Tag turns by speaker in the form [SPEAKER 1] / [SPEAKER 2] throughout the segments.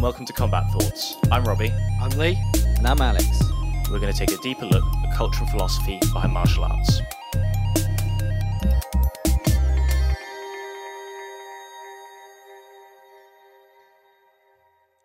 [SPEAKER 1] and welcome to Combat Thoughts. I'm Robbie.
[SPEAKER 2] I'm Lee.
[SPEAKER 3] And I'm Alex.
[SPEAKER 1] We're going to take a deeper look at culture and philosophy behind martial arts.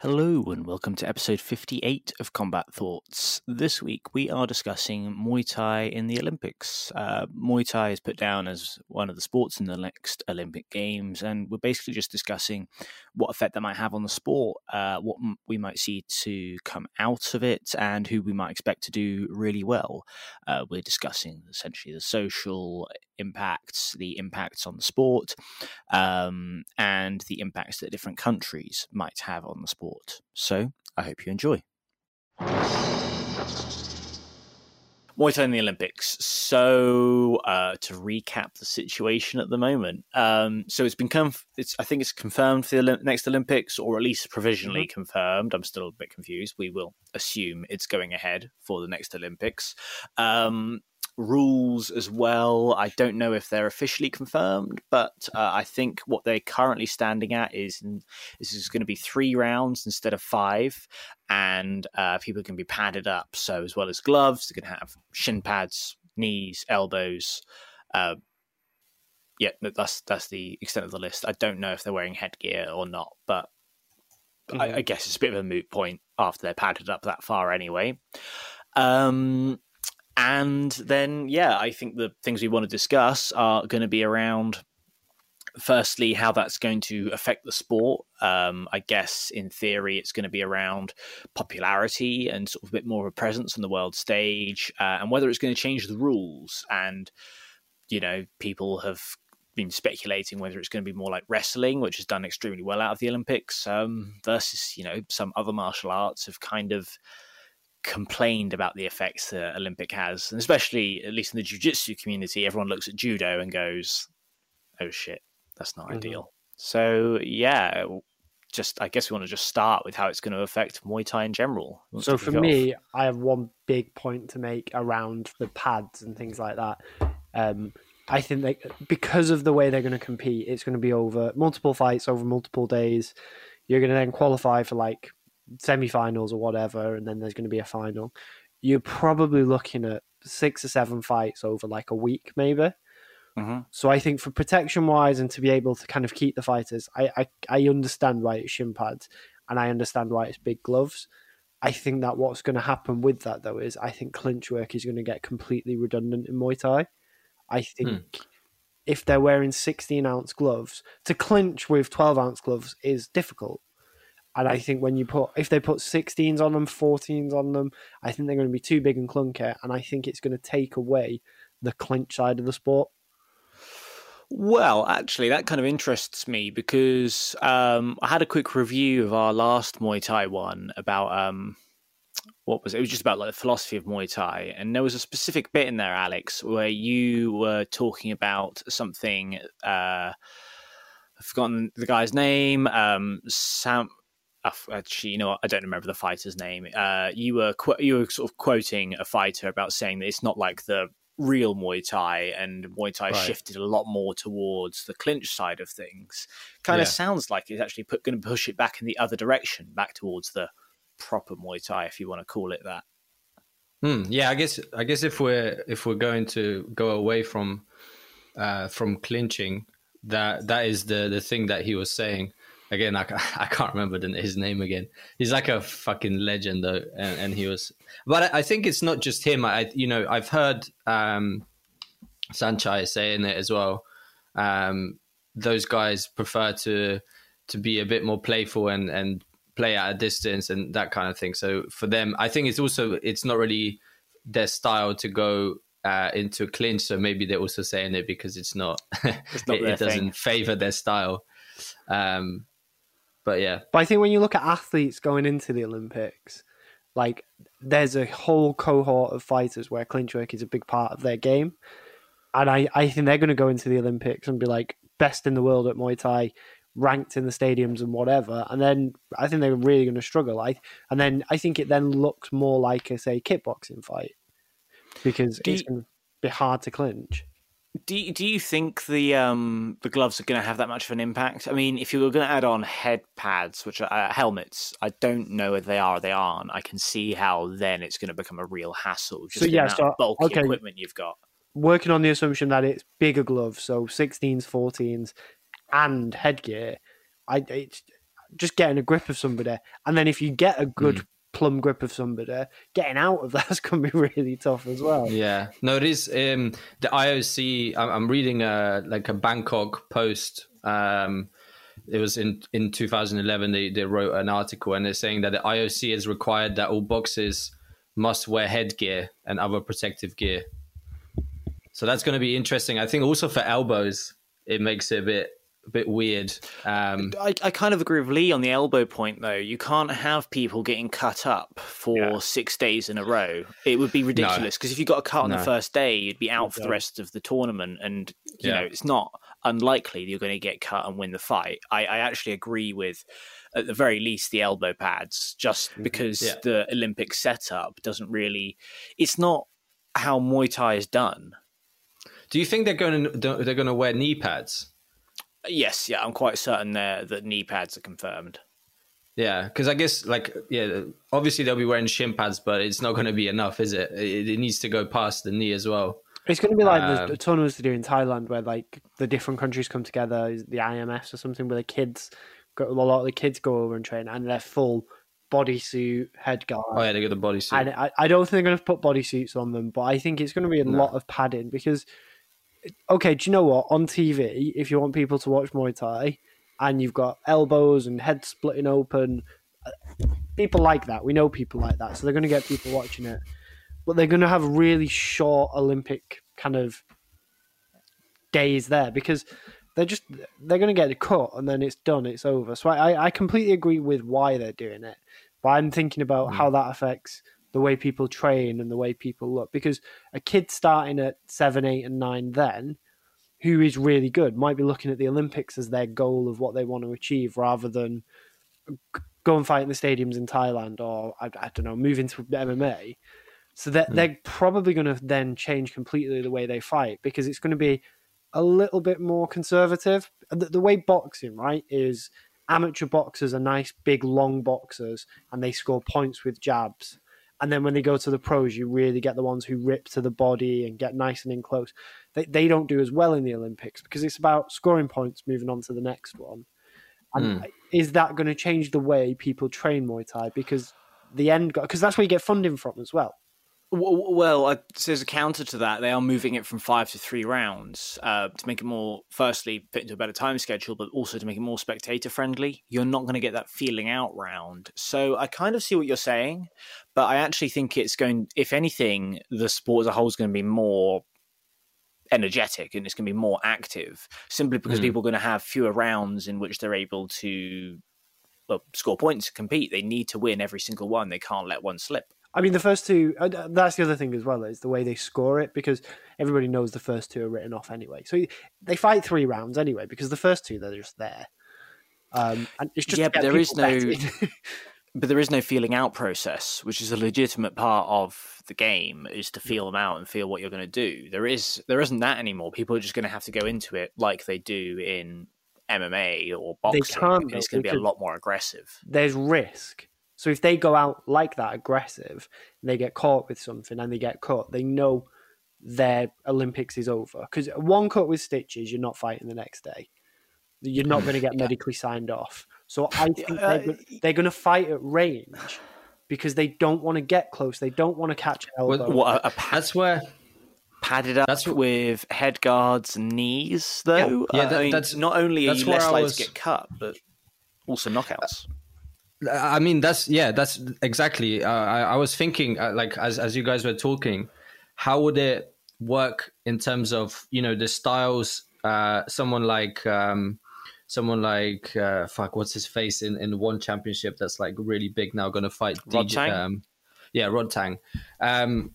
[SPEAKER 1] Hello, and welcome to episode 58 of Combat Thoughts. This week we are discussing Muay Thai in the Olympics. Uh, Muay Thai is put down as one of the sports in the next Olympic Games, and we're basically just discussing what effect that might have on the sport, uh, what we might see to come out of it, and who we might expect to do really well. Uh, we're discussing essentially the social impacts, the impacts on the sport, um, and the impacts that different countries might have on the sport. So I hope you enjoy. Muay Thai in the Olympics. So uh, to recap the situation at the moment, um, so it's been conf- it's I think it's confirmed for the Olymp- next Olympics, or at least provisionally mm-hmm. confirmed. I'm still a bit confused. We will assume it's going ahead for the next Olympics. Um, rules as well. I don't know if they're officially confirmed, but uh, I think what they're currently standing at is this is going to be three rounds instead of five, and uh, people can be padded up. So as well as gloves, they can have shin pads, knees, elbows. Uh, yeah, that's that's the extent of the list. I don't know if they're wearing headgear or not, but mm-hmm. I, I, guess it's a bit of a moot point after they're padded up that far anyway. Um, and then, yeah, I think the things we want to discuss are going to be around firstly how that's going to affect the sport. Um, i guess in theory it's going to be around popularity and sort of a bit more of a presence on the world stage uh, and whether it's going to change the rules. And you know people have been speculating whether it's going to be more like wrestling which has done extremely well out of the olympics um, versus you know some other martial arts have kind of complained about the effects that Olympic has, and especially at least in the jiu-jitsu community, everyone looks at judo and goes, "Oh shit, that's not mm-hmm. ideal." So yeah, just I guess we want to just start with how it's going to affect Muay Thai in general.
[SPEAKER 2] So for me, off. I have one big point to make around the pads and things like that. Um, I think that because of the way they're going to compete, it's going to be over multiple fights over multiple days. You're going to then qualify for like semi-finals or whatever, and then there's going to be a final. You're probably looking at six or seven fights over like a week, maybe. Mm-hmm. So I think for protection wise and to be able to kind of keep the fighters, I, I, I understand why it's shin pads and I understand why it's big gloves. I think that what's going to happen with that though is I think clinch work is going to get completely redundant in Muay Thai. I think hmm. if they're wearing 16 ounce gloves, to clinch with 12 ounce gloves is difficult. And I think when you put, if they put 16s on them, 14s on them, I think they're going to be too big and clunky. And I think it's going to take away the clinch side of the sport.
[SPEAKER 1] Well, actually, that kind of interests me because um, I had a quick review of our last Muay Thai one about um, what was it? It was just about like the philosophy of Muay Thai, and there was a specific bit in there, Alex, where you were talking about something. Uh, I've forgotten the guy's name. Um, Sam actually, you know. I don't remember the fighter's name. Uh, you were qu- you were sort of quoting a fighter about saying that it's not like the real Muay Thai, and Muay Thai right. shifted a lot more towards the clinch side of things. Kind of yeah. sounds like it's actually going to push it back in the other direction, back towards the proper Muay Thai, if you want to call it that.
[SPEAKER 3] Hmm. Yeah, I guess I guess if we're if we're going to go away from uh, from clinching, that that is the the thing that he was saying again, I, I can't remember his name again. He's like a fucking legend though, and, and he was. But I, think it's not just him. I, you know, I've heard um, Saenchai saying it as well. Um, those guys prefer to to be a bit more playful and and play at a distance and that kind of thing. So for them, I think it's also it's not really their style to go uh, into a clinch. So maybe they're also saying it because it's not, it's not it, it, doesn't favor their style. Um, but yeah.
[SPEAKER 2] But I think when you look at athletes going into the Olympics, like there's a whole cohort of fighters where clinch work is a big part of their game. And I, I think they're going to go into the Olympics and be like best in the world at Muay Thai, ranked in the stadiums and whatever. And then I think they're really going to struggle. I, and then I think it then looks more like a, say, kickboxing fight because Do it's you... going to be hard to clinch.
[SPEAKER 1] Do you, do you think the um the gloves are going to have that much of an impact? I mean, if you were going to add on head pads, which are uh, helmets, I don't know if they are or they aren't. I can see how then it's going to become a real hassle. Just
[SPEAKER 2] So, yeah, so-
[SPEAKER 1] bulky
[SPEAKER 2] okay.
[SPEAKER 1] equipment you've got.
[SPEAKER 2] Working on the assumption that it's bigger gloves, so 16s, 14s, and headgear. I it's just getting a grip of somebody, and then if you get a good
[SPEAKER 3] Mm.
[SPEAKER 2] Plumb grip of somebody, getting out of that's going to be really tough as well.
[SPEAKER 3] Yeah, no, it is. Um, the IOC. I'm, reading a like a Bangkok post. Um, it was in in 2011. They they wrote an article and they're saying that the IOC has required that all boxes must wear headgear and other protective gear. So that's going to be interesting. I think also for elbows, it makes it a bit a bit weird. Um,
[SPEAKER 1] I, I kind of agree with Lee on the elbow point, though. You can't have people getting cut up for
[SPEAKER 2] Yeah.
[SPEAKER 1] six days in a row. It would be ridiculous because if you got a cut on
[SPEAKER 3] No.
[SPEAKER 1] the first day, you'd be out for the rest of the tournament. And, you
[SPEAKER 3] Yeah.
[SPEAKER 1] know, it's not unlikely that you're going to get cut and win the fight. I, I actually agree with, at the very least, the elbow pads, just because
[SPEAKER 3] Yeah.
[SPEAKER 1] the Olympic setup doesn't really. It's not how Muay Thai is done.
[SPEAKER 3] do you think they're going to they're going to wear knee pads?
[SPEAKER 1] Yes, yeah, I'm quite certain there that knee pads are confirmed.
[SPEAKER 3] Yeah, because I guess like yeah, obviously they'll be wearing shin pads, but it's not going to be enough, is it? it? It needs to go past the knee as well.
[SPEAKER 2] It's going to be like
[SPEAKER 3] Um,
[SPEAKER 2] the, the tournaments they do in Thailand, where like the different countries come together, is the IMFs or something, where the kids, go, a lot of the kids go over and train, and they're full bodysuit, head guard.
[SPEAKER 3] Oh yeah, they got the bodysuit.
[SPEAKER 2] And I, I don't think they're going to put bodysuits on them, but I think it's going to be a
[SPEAKER 3] No.
[SPEAKER 2] lot of padding because, okay, do you know what? On TV, if you want people to watch Muay Thai and you've got elbows and head splitting open, uh, people like that. We know people like that. So they're going to get people watching it. But they're going to have really short Olympic kind of days there because they're just they're going to get a cut and then it's done it's over so I, I completely agree with why they're doing it but i'm thinking about how that affects the way people train and the way people look because a kid starting at 7 8 and 9 then who is really good might be looking at the olympics as their goal of what they want to achieve rather than go and fight in the stadiums in thailand or i, I don't know move into mma so that hmm. they're probably going to then change completely the way they fight because it's going to be a little bit more conservative. The, the way boxing, right, is amateur boxers are nice, big, long boxers, and they score points with jabs. And then when they go to the pros, you really get the ones who rip to the body and get nice and in close. They, they don't do as well in the Olympics because it's about scoring points, moving on to the next one. And hmm. is that going to change the way people train Muay Thai? Because the end, because that's where you get funding from as well.
[SPEAKER 1] Well, I, so as a counter to that, they are moving it from five to three rounds uh, to make it more, firstly, fit into a better time schedule, but also to make it more spectator friendly. You're not going to get that feeling out round. So I kind of see what you're saying, but I actually think it's going, if anything, the sport as a whole is going to be more energetic and it's going to be more active simply because
[SPEAKER 3] Mm.
[SPEAKER 1] people are going to have fewer rounds in which they're able to well, score points, compete. They need to win every single one. They can't let one slip.
[SPEAKER 2] I mean, the first two, uh, that's the other thing as well, is the way they score it because everybody knows the first two are written off anyway. So they fight three rounds anyway because the first two, they're just there. Um, and it's just
[SPEAKER 1] Yeah, but there is no- but there is no feeling out process, which is a legitimate part of the game, is to feel them out and feel what you're going to do. There is there isn't that anymore. People are just going to have to go into it like they do in MMA or
[SPEAKER 2] They
[SPEAKER 1] boxing,
[SPEAKER 2] can't,
[SPEAKER 1] it's going to be a lot more aggressive.
[SPEAKER 2] There's risk. So if they go out like that, aggressive, and they get caught with something and they get cut, they know their Olympics is over. Because one cut with stitches, you're not fighting the next day. You're not going to get medically signed off. So I think
[SPEAKER 1] Uh,
[SPEAKER 2] they're, they're going to fight at range because they don't want to get close. They don't want to catch elbow.
[SPEAKER 1] What a, a pa-
[SPEAKER 3] That's where
[SPEAKER 1] padded up
[SPEAKER 3] That's what-
[SPEAKER 1] with head guards knees, though.
[SPEAKER 3] Yeah,
[SPEAKER 1] Uh,
[SPEAKER 3] that-
[SPEAKER 1] I mean,
[SPEAKER 3] that's-
[SPEAKER 1] not only are
[SPEAKER 3] that's
[SPEAKER 1] you
[SPEAKER 3] where
[SPEAKER 1] less
[SPEAKER 3] I
[SPEAKER 1] likely
[SPEAKER 3] was-
[SPEAKER 1] to get cut, but also knockouts.
[SPEAKER 3] I mean, that's yeah, that's exactly. Uh, I, I was thinking, uh, like as as you guys were talking, how would it work in terms of you know the styles? Uh, someone like um, someone like uh, fuck, what's his face in in one championship that's like really big now, going to fight
[SPEAKER 1] Rod
[SPEAKER 3] DJ,
[SPEAKER 1] Tang?
[SPEAKER 3] um, yeah, Rodtang. Um,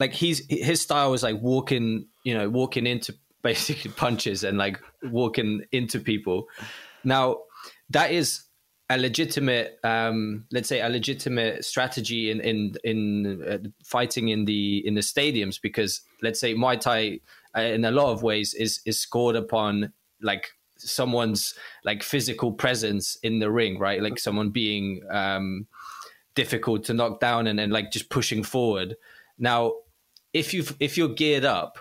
[SPEAKER 3] like he's his style is like walking, you know, walking into basically punches and like walking into people. Now that is a legitimate, um, let's say, a legitimate strategy in in in uh, fighting in the in the stadiums because let's say Muay Thai uh, in a lot of ways is is scored upon like someone's like physical presence in the ring, right? Like someone being um, difficult to knock down and then like just pushing forward. Now, if you if you're geared up,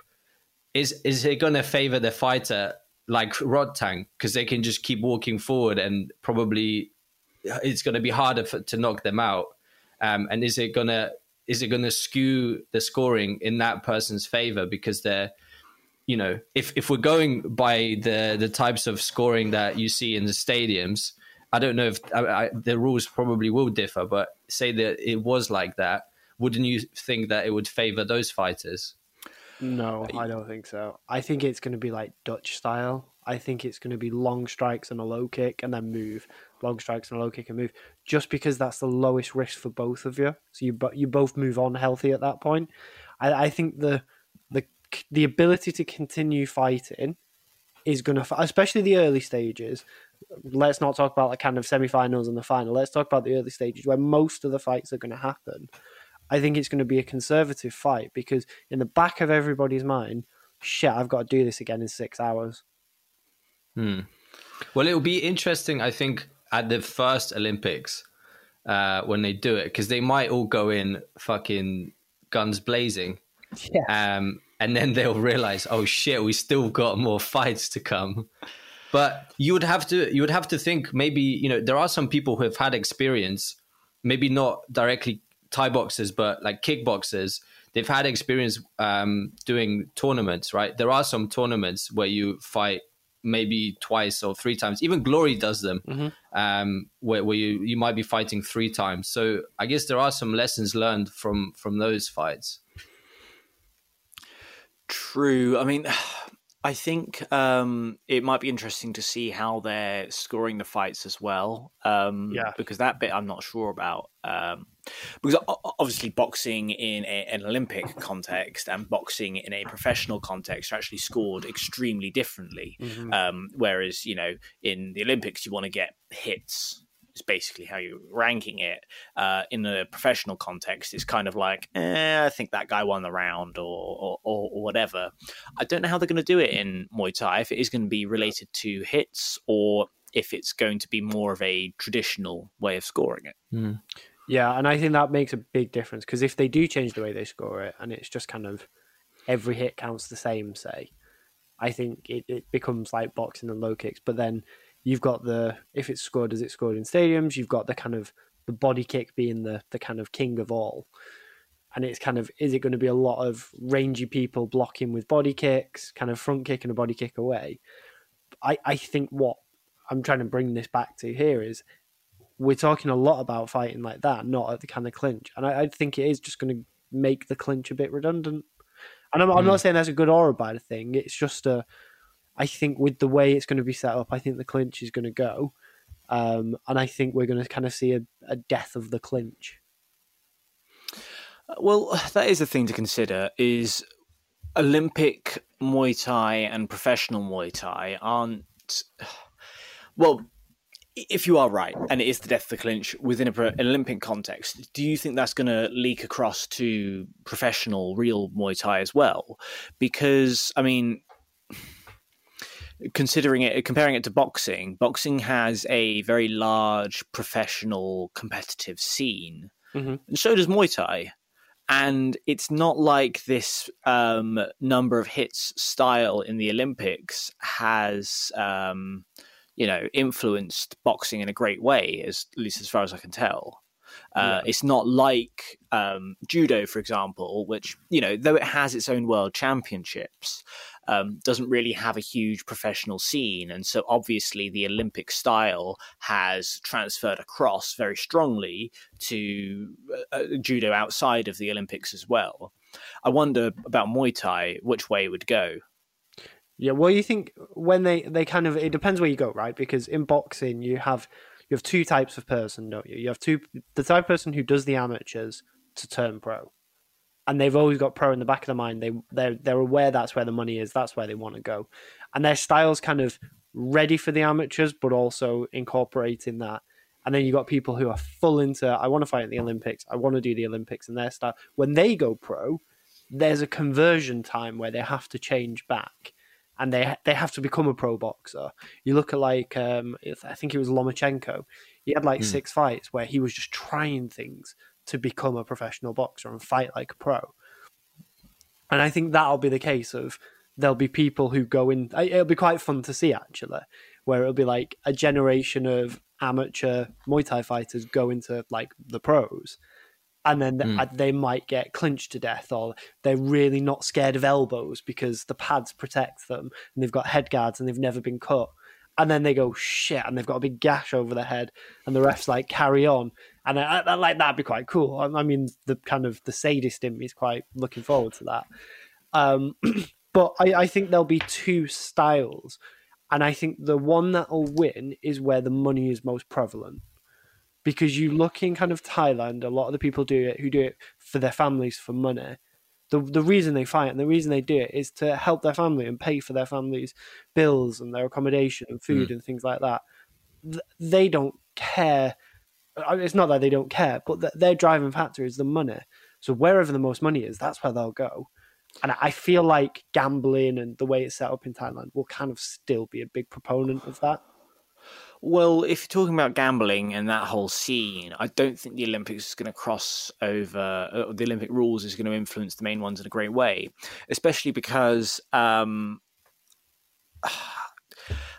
[SPEAKER 3] is is it going to favor the fighter like Rodtang because they can just keep walking forward and probably it's going to be harder for, to knock them out? Um, and is it gonna is it gonna skew the scoring in that person's favor because they're you know, if if we're going by the the types of scoring that you see in the stadiums, I don't know if I, I, the rules probably will differ, but say that it was like that, wouldn't you think that it would favor those fighters?
[SPEAKER 2] No, I don't think so. I think it's going to be like Dutch style. I think it's going to be long strikes and a low kick and then move, long strikes and a low kick and move, just because that's the lowest risk for both of you. So you you both move on healthy at that point. I, I think the the ability to continue fighting is going to, especially the early stages. Let's not talk about the kind of semi-finals and the final. Let's talk about the early stages where most of the fights are going to happen. I think it's going to be a conservative fight because in the back of everybody's mind, shit, I've got to do this again in six hours.
[SPEAKER 3] Hmm. Well, it'll be interesting, I think, at the first Olympics uh, when they do it because they might all go in fucking guns blazing. Yeah. Um, and then they'll realize, oh shit, we still got more fights to come. But you would have to you would have to think maybe you know there are some people who have had experience, maybe not directly Thai boxers, but like kickboxers. They've had experience um, doing tournaments, right? There are some tournaments where you fight maybe twice or three times. Even Glory does them, mm-hmm. um, where, where you you might be fighting three times. So I guess there are some lessons learned from from those fights.
[SPEAKER 1] True. I mean, I think um, it might be interesting to see how they're scoring the fights as well. Um, yeah. Because that bit I'm not sure about. Um, because obviously, boxing in a, an Olympic context and boxing in a professional context are actually scored extremely differently. Mm-hmm. Um, whereas, you know, in the Olympics, you want to get hits is basically how you're ranking it. Uh, in a professional context, it's kind of like, eh, I think that guy won the round or, or, or whatever. I don't know how they're going to do it in Muay Thai, if it is going to be related to hits or if it's going to be more of a traditional way of scoring it.
[SPEAKER 3] Mm.
[SPEAKER 2] Yeah, and I think that makes a big difference because if they do change the way they score it and it's just kind of every hit counts the same, say, I think it, it becomes like boxing and low kicks. But then you've got the if it's scored as it's scored in stadiums, you've got the kind of the body kick being the the kind of king of all. And it's kind of is it going to be a lot of rangy people blocking with body kicks, kind of front kick and a body kick away? I, I think what I'm trying to bring this back to here is we're talking a lot about fighting like that, not at the kind of clinch. And I, I think it is just going to make the clinch a bit redundant. And I'm, mm. I'm not hmm. saying that's a good or a bad thing. It's just a I think with the way it's going to be set up, I think the clinch is going to go. Um, and I think we're going to kind of see a, a death of the clinch.
[SPEAKER 1] Well, that is a thing to consider. Is Olympic Muay Thai and professional Muay Thai aren't well. If you are right, and it is the death of the clinch within a, an Olympic context, do you think that's going to leak across to professional, real Muay Thai as well? Because I mean, considering it, comparing it to boxing, boxing has a very large professional competitive scene, mm-hmm. and so does Muay Thai. And it's not like this um, number of hits style in the Olympics has, um, you know, influenced boxing in a great way, as at least as far as I can tell. Uh, yeah. It's not like um, judo, for example, which you know, though it has its own world championships, um, doesn't really have a huge professional scene. And so obviously the Olympic style has transferred across very strongly to uh, uh, judo outside of the Olympics as well. I wonder about Muay Thai, which way it would go.
[SPEAKER 2] Yeah, well, you think when they, they kind of it depends where you go, right? Because in boxing you have you have two types of person, don't you? You have two the type of person who does the amateurs to turn pro, and they've always got pro in the back of their mind. They they're they're aware that's where the money is. That's where they want to go, and their style's kind of ready for the amateurs, but also incorporating that. And then you've got people who are full into I want to fight at the Olympics. I want to do the Olympics, and their style when they go pro, there's a conversion time where they have to change back and they they have to become a pro boxer. You look at like um, I think it was Lomachenko. He had like
[SPEAKER 3] Mm.
[SPEAKER 2] six fights where he was just trying things to become a professional boxer and fight like a pro. And I think that'll be the case of there'll be people who go in. It'll be quite fun to see actually, where it'll be like a generation of amateur Muay Thai fighters go into like the pros, and then
[SPEAKER 3] Mm.
[SPEAKER 2] they might get clinched to death, or they're really not scared of elbows because the pads protect them, and they've got head guards and they've never been cut. And then they go shit, and they've got a big gash over their head, and the refs like carry on, and I, I, like that'd be quite cool. I, I mean, the kind of the sadist in me is quite looking forward to that. Um, but I, I think there'll be two styles, and I think the one that'll win is where the money is most prevalent. Because you look in kind of Thailand, a lot of the people do it who do it for their families for money. The the reason they fight and the reason they do it is to help their family and pay for their family's bills and their accommodation and food and things like that. Th- They don't care. It's not that they don't care, but th- their driving factor is the money. So wherever the most money is, that's where they'll go. And I feel like gambling and the way it's set up in Thailand will kind of still be a big proponent of that.
[SPEAKER 1] Well, if you're talking about gambling and that whole scene, I don't think the Olympics is going to cross over. Uh, the Olympic rules is going to influence the main ones in a great way, especially because, um,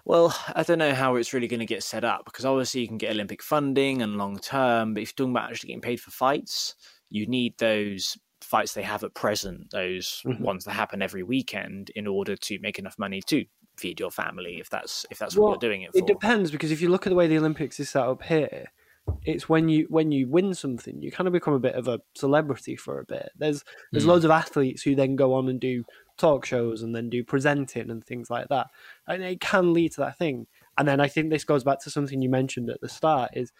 [SPEAKER 1] well, I don't know how it's really going to get set up because obviously you can get Olympic funding and long term, but if you're talking about actually getting paid for fights, you need those fights they have at present, those
[SPEAKER 2] Mhm.
[SPEAKER 1] ones that happen every weekend, in order to make enough money to feed your family if that's if that's
[SPEAKER 2] Well,
[SPEAKER 1] what you're doing it for.
[SPEAKER 2] It depends because if you look at the way the Olympics is set up here, it's when you when you win something, you kind of become a bit of a celebrity for a bit. There's there's
[SPEAKER 3] Mm.
[SPEAKER 2] loads of athletes who then go on and do talk shows and then do presenting and things like that, and it can lead to that thing. And then I think this goes back to something you mentioned at the start: is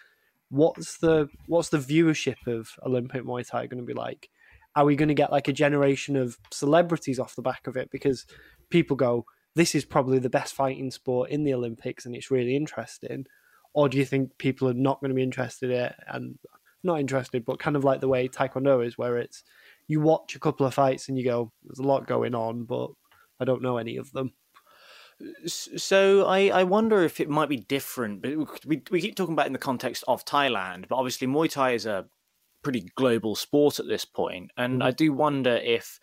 [SPEAKER 2] what's the what's the viewership of Olympic Muay Thai going to be like? Are we going to get like a generation of celebrities off the back of it because people go, this is probably the best fighting sport in the Olympics and it's really interesting? Or do you think people are not going to be interested in it and not interested, but kind of like the way Taekwondo is, where it's you watch a couple of fights and you go, there's a lot going on, but I don't know any of them.
[SPEAKER 1] So I, I wonder if it might be different. But we we keep talking about it in the context of Thailand, but obviously Muay Thai is a pretty global sport at this point, and I mm-hmm. do wonder if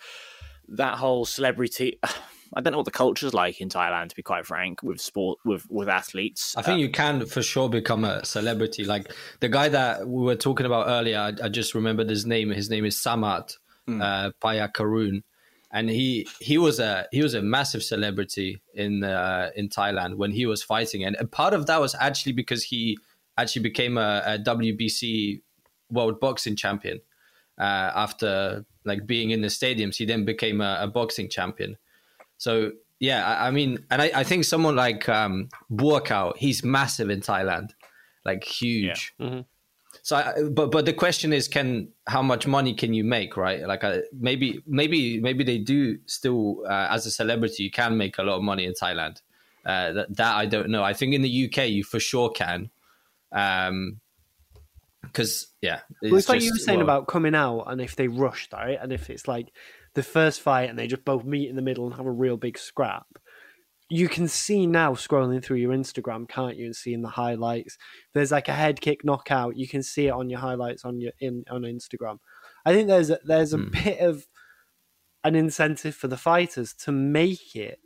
[SPEAKER 1] that whole celebrity. I don't know what the culture's like in Thailand, to be quite frank, with sport with with athletes.
[SPEAKER 3] I think uh, you can for sure become a celebrity. Like the guy that we were talking about earlier, I, I just remembered his name. His name is Samart uh, Payakaroon, and he he was a he was a massive celebrity in uh, in Thailand when he was fighting, and, and part of that was actually because he actually became a, a WBC World Boxing Champion uh, after like being in the stadiums. He then became a, a boxing champion. So yeah, I, I mean, and I, I think someone like um, Buakau, he's massive in Thailand, like huge.
[SPEAKER 2] Mhm.
[SPEAKER 3] So, I, but but the question is, can how much money can you make, right? Like uh, maybe maybe maybe they do still uh, as a celebrity, you can make a lot of money in Thailand. Uh, that, that I don't know. I think in the UK you for sure can, um because yeah,
[SPEAKER 2] Well, it's like you were saying
[SPEAKER 3] well,
[SPEAKER 2] about coming out and if they rushed, right? And if it's like the first fight and they just both meet in the middle and have a real big scrap. You can see now scrolling through your Instagram, can't you? And seeing the highlights. There's like a head kick knockout. You can see it on your highlights on your in on Instagram. I think there's a, there's a
[SPEAKER 3] Hmm.
[SPEAKER 2] bit of an incentive for the fighters to make it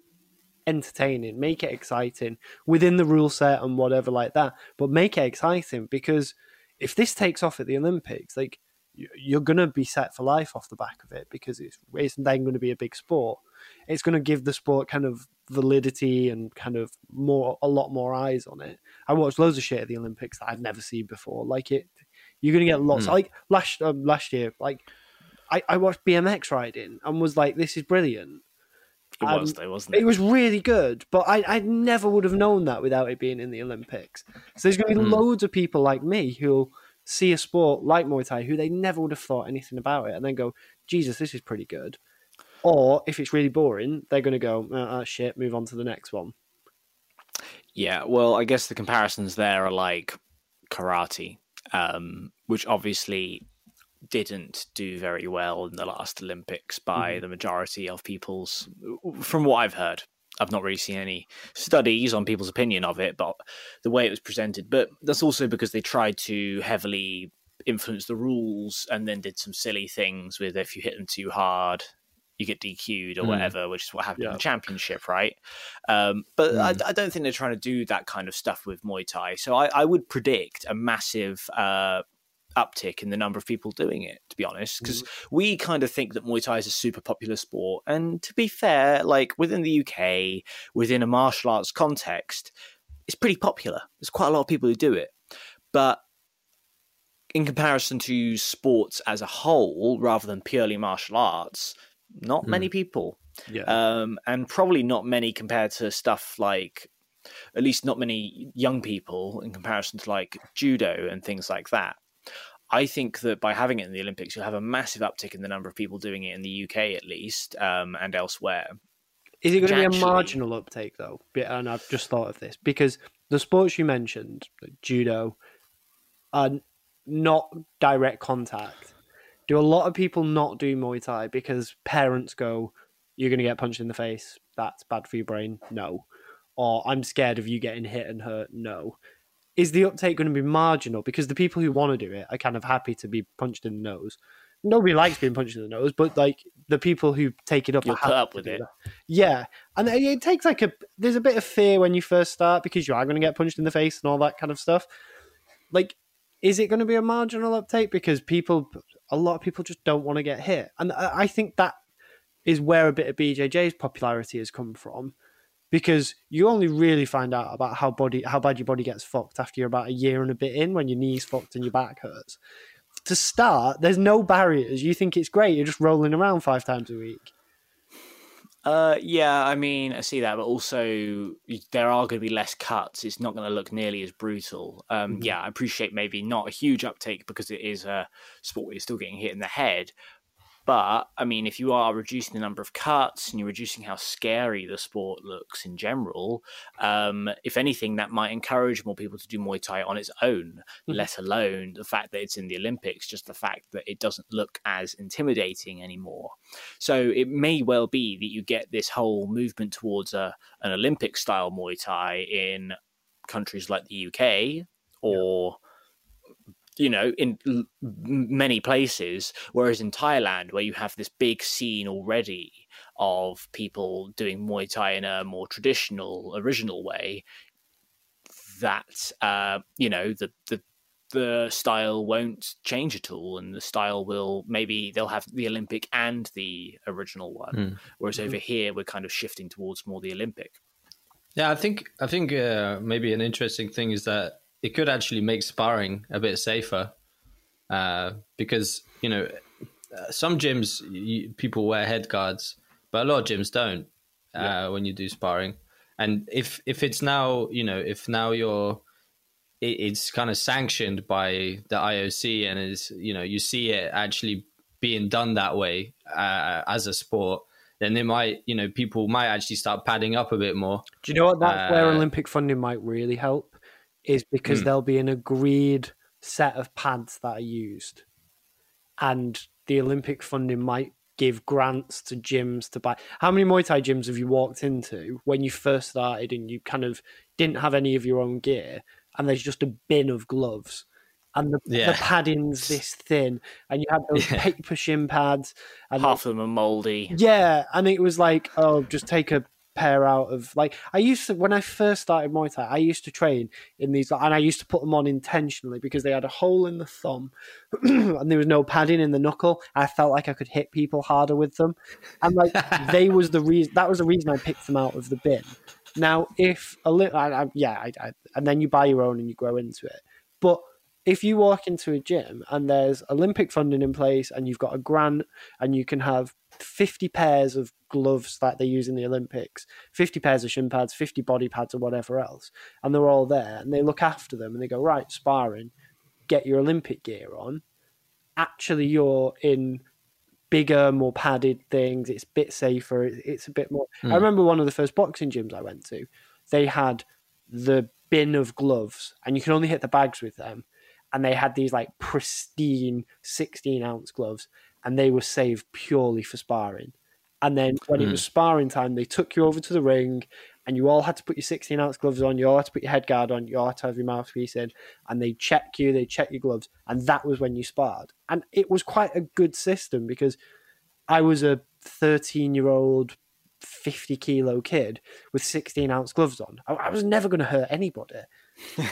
[SPEAKER 2] entertaining, make it exciting within the rule set and whatever like that. But make it exciting because if this takes off at the Olympics, like you're going to be set for life off the back of it because it's it's then going to be a big sport. It's going to give the sport kind of validity and kind of more a lot more eyes on it. I watched loads of shit at the Olympics that I'd never seen before. Like it, you're going to get lots.
[SPEAKER 3] Hmm.
[SPEAKER 2] Like last um, last year, like I, I watched BMX riding and was like, this is brilliant.
[SPEAKER 1] it was
[SPEAKER 2] um,
[SPEAKER 1] though, wasn't it?
[SPEAKER 2] It was really good, but I, I never would have known that without it being in the Olympics. So there's going to be
[SPEAKER 3] Mm.
[SPEAKER 2] loads of people like me who'll see a sport like Muay Thai who they never would have thought anything about it and then go, Jesus, this is pretty good. Or if it's really boring, they're going to go, oh, shit, move on to the next one.
[SPEAKER 1] Yeah, well, I guess the comparisons there are like karate, um, which obviously didn't do very well in the last Olympics by
[SPEAKER 2] Mhm.
[SPEAKER 1] the majority of people's, from what I've heard. I've not really seen any studies on people's opinion of it, but the way it was presented. But that's also because they tried to heavily influence the rules and then did some silly things with if you hit them too hard, you get DQ'd or
[SPEAKER 3] Mm.
[SPEAKER 1] whatever, which is what happened in the championship, right? Um, but I,
[SPEAKER 3] Mm.
[SPEAKER 1] I don't think they're trying to do that kind of stuff with Muay Thai. So I, I would predict a massive uh, uptick in the number of people doing it, to be honest, because we kind of think that Muay Thai is a super popular sport. And to be fair, like within the UK, within a martial arts context, it's pretty popular. There's quite a lot of people who do it. But in comparison to sports as a whole, rather than purely martial arts, not
[SPEAKER 3] Hmm.
[SPEAKER 1] many people
[SPEAKER 2] Yeah.
[SPEAKER 1] um, and probably not many compared to stuff like at least not many young people in comparison to like judo and things like that i think that by having it in the olympics you'll have a massive uptick in the number of people doing it in the uk at least um, and elsewhere
[SPEAKER 2] Is it going to be
[SPEAKER 1] actually-
[SPEAKER 2] a marginal uptake though? And I've just thought of this because the sports you mentioned, like judo, are not direct contact. Do a lot of people not do Muay Thai because parents go, "You're going to get punched in the face. That's bad for your brain." No, or I'm scared of you getting hit and hurt. No. Is the uptake going to be marginal because the people who want to do it are kind of happy to be punched in the nose? Nobody likes being punched in the nose, but like the people who take it up,
[SPEAKER 1] You'll put up with it.
[SPEAKER 2] that. Yeah, and it it takes like a there's a bit of fear when you first start because you are going to get punched in the face and all that kind of stuff. Like, is it going to be a marginal uptake because people, a lot of people just don't want to get hit, and I think that is where a bit of BJJ's popularity has come from. Because you only really find out about how body how bad your body gets fucked after you're about a year and a bit in when your knees fucked and your back hurts. To start, there's no barriers. You think it's great. You're just rolling around five times a week.
[SPEAKER 1] Uh, yeah i mean i see that but also there are going to be less cuts it's not going to look nearly as brutal um,
[SPEAKER 2] Mhm.
[SPEAKER 1] yeah i appreciate maybe not a huge uptake because it is a sport where you're still getting hit in the head But I mean, if you are reducing the number of cuts and you're reducing how scary the sport looks in general, um, if anything, that might encourage more people to do Muay Thai on its own.
[SPEAKER 2] Mhm.
[SPEAKER 1] Let alone the fact that it's in the Olympics, just the fact that it doesn't look as intimidating anymore. So it may well be that you get this whole movement towards a an Olympic style Muay Thai in countries like the UK or you know in l- m- many places whereas in Thailand where you have this big scene already of people doing Muay Thai in a more traditional original way that uh you know the the the style won't change at all and the style will maybe they'll have the olympic and the original one.
[SPEAKER 3] Mm.
[SPEAKER 1] whereas over here we're kind of shifting towards more the olympic.
[SPEAKER 3] Yeah, I think I think uh, maybe an interesting thing is that it could actually make sparring a bit safer uh, because you know uh, some gyms you, people wear head guards, but a lot of gyms don't uh, when you do sparring. And if if it's now you know if now you're it, it's kind of sanctioned by the IOC and is you know you see it actually being done that way uh, as a sport, then they might you know people might actually start padding up a bit more.
[SPEAKER 2] Do you know what? That's where
[SPEAKER 3] Uh,
[SPEAKER 2] Olympic funding might really help, is because
[SPEAKER 3] Hmm.
[SPEAKER 2] there'll be an agreed set of pads that are used, and the Olympic funding might give grants to gyms to buy. How many Muay Thai gyms have you walked into when you first started and you kind of didn't have any of your own gear, and there's just a bin of gloves? And the,
[SPEAKER 3] Yeah.
[SPEAKER 2] the padding's this thin, and you had those
[SPEAKER 3] Yeah.
[SPEAKER 2] paper shin pads, and
[SPEAKER 1] half of them are moldy
[SPEAKER 2] yeah, and it was like, oh, just take a pair out of like I used to when I first started Muay Thai. I used to train in these, and I used to put them on intentionally because they had a hole in the thumb, and there was no padding in the knuckle. I felt like I could hit people harder with them, and like they was the reason. That was the reason I picked them out of the bin. Now, if a little, I, I, yeah, I, I, and then you buy your own and you grow into it, but if you walk into a gym and there's Olympic funding in place and you've got a grant and you can have 50 pairs of gloves that they use in the Olympics, 50 pairs of shin pads, 50 body pads, or whatever else, and they're all there and they look after them and they go, right, sparring, get your Olympic gear on. Actually, you're in bigger, more padded things. It's a bit safer. It's a bit more. I
[SPEAKER 3] Mm.
[SPEAKER 2] remember one of the first boxing gyms I went to, they had the bin of gloves and you can only hit the bags with them and they had these like pristine 16 ounce gloves, and they were saved purely for sparring. And then when it
[SPEAKER 3] Mm.
[SPEAKER 2] was sparring time, they took you over to the ring, and you all had to put your 16 ounce gloves on. You all had to put your head guard on. You all had to have your mouthpiece in, and they check you. They check your gloves, and that was when you sparred. And it was quite a good system because I was a 13 year old, 50 kilo kid with 16 ounce gloves on. I, I was never going to hurt anybody.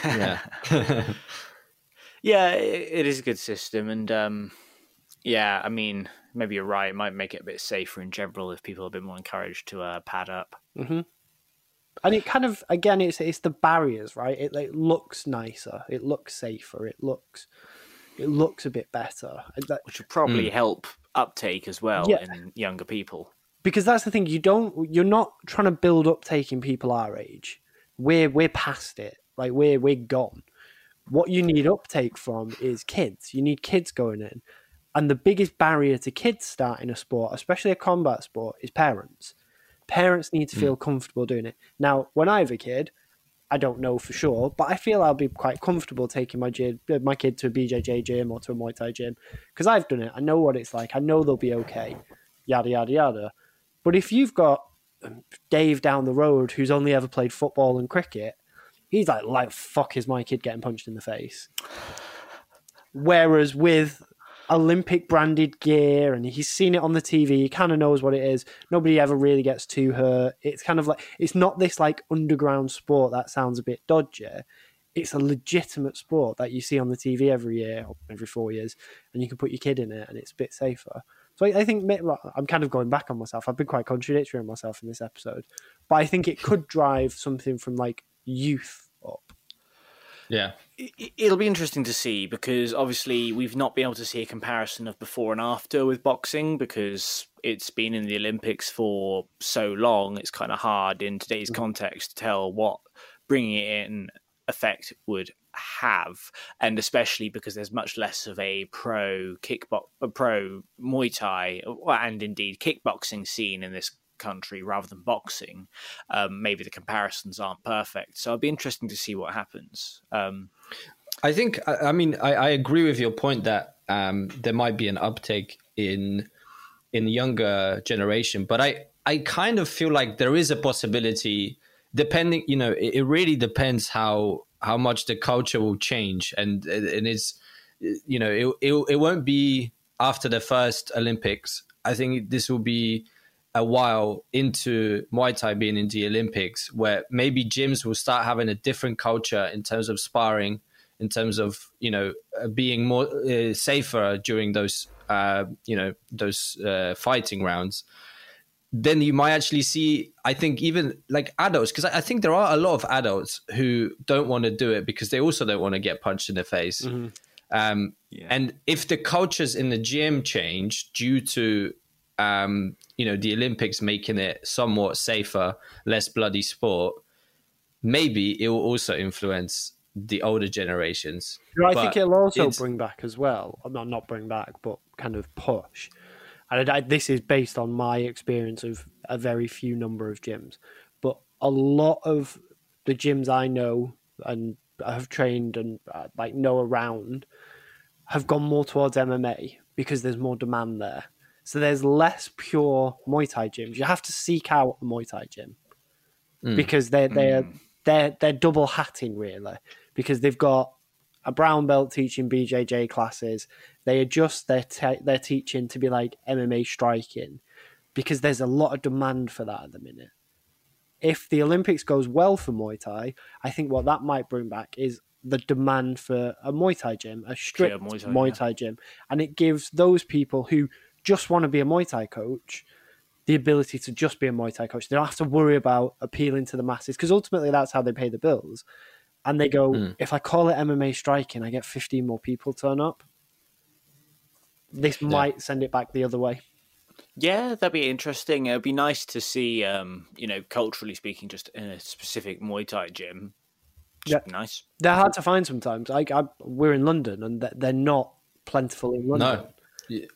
[SPEAKER 3] yeah.
[SPEAKER 1] Yeah, it, it is a good system, and um, yeah, I mean, maybe you're right. It might make it a bit safer in general if people are a bit more encouraged to uh, pad up.
[SPEAKER 2] hmm And it kind of again, it's it's the barriers, right? It like looks nicer, it looks safer, it looks it looks a bit better. That-
[SPEAKER 1] which will probably help uptake as well
[SPEAKER 2] Yeah.
[SPEAKER 1] in younger people.
[SPEAKER 2] because that's the thing you don't you're not trying to build uptake in people our age we're we're past it like we're we're gone what you need uptake from is kids you need kids going in and the biggest barrier to kids starting a sport especially a combat sport is parents parents need to feel comfortable doing it now when i have a kid I don't know for sure, but I feel I'll be quite comfortable taking my kid, my kid to a BJJ gym or to a Muay Thai gym because I've done it. I know what it's like. I know they'll be okay. Yada yada yada. But if you've got um, Dave down the road who's only ever played football and cricket, he's like, like fuck is my kid getting punched in the face? Whereas with Olympic branded gear and he's seen it on the TV, he kind of knows what it is. Nobody ever really gets too hurt. It's kind of like it's not this like underground sport that sounds a bit dodgy. It's a legitimate sport that you see on the TV every year every four years, and you can put your kid in it, and it's a bit safer. So I, I think I'm kind of going back on myself. I've been quite contradictory on myself in this episode, but I think it could drive something from like youth up.
[SPEAKER 3] yeah.
[SPEAKER 1] It- It'll be interesting to see because obviously we've not been able to see a comparison of before and after with boxing because it's been in the Olympics for so long. It's kind of hard in today's mm. context to tell what bringing it in effect would have, and especially because there's much less of a pro kickbox, a pro Muay Thai, uh, and indeed kickboxing scene in this country rather than boxing. Um, maybe the comparisons aren't perfect, so it'll be interesting to see what happens. Um,
[SPEAKER 3] I think I, I mean I, I agree with your point that um, there might be an uptake in in the younger generation, but I I kind of feel like there is a possibility depending you know it, it really depends how how much the culture will change and and it's you know it, it it won't be after the first Olympics. I think this will be a while into Muay Thai being in the Olympics, where maybe gyms will start having a different culture in terms of sparring, in terms of you know uh, being more uh, safer during those uh, you know those uh, fighting rounds. Then you might actually see, I think, even like adults, because I, I think there are a lot of adults who don't want to do it because they also don't want to get punched in the face. Um,
[SPEAKER 1] Yeah.
[SPEAKER 3] And if the cultures in the gym change due to um, you know the Olympics making it somewhat safer, less bloody sport, maybe it will also influence the older generations.
[SPEAKER 2] You know, I think it'll also bring back as well. Not not bring back, but kind of push. And I, this is based on my experience of a very few number of gyms, but a lot of the gyms I know and have trained and uh, like know around have gone more towards MMA because there's more demand there. So there's less pure Muay Thai gyms. You have to seek out a Muay Thai gym hmm. because they're they're hmm. they're they're double hatting really because they've got a brown belt teaching BJJ classes. They adjust their te- their teaching to be like MMA striking because there's a lot of demand for that at the minute. If the Olympics goes well for Muay Thai, I think what that might bring back is the demand for a Muay Thai gym, a strict
[SPEAKER 1] Muay Thai,
[SPEAKER 2] Muay
[SPEAKER 1] yeah.
[SPEAKER 2] Thai gym, and it gives those people who just want to be a Muay Thai coach the ability to just be a Muay Thai coach. They don't have to worry about appealing to the masses because ultimately that's how they pay the bills. And they go,
[SPEAKER 3] Hmm.
[SPEAKER 2] if I call it MMA striking, I get 15 more people turn up. This might send it back the other way.
[SPEAKER 1] Yeah, that'd be interesting. It'd be nice to see, um, you know, culturally speaking, just in a specific Muay Thai gym. Just nice.
[SPEAKER 2] They're hard to find sometimes. I, I, we're in London and they're- they're not plentiful in London.
[SPEAKER 3] No,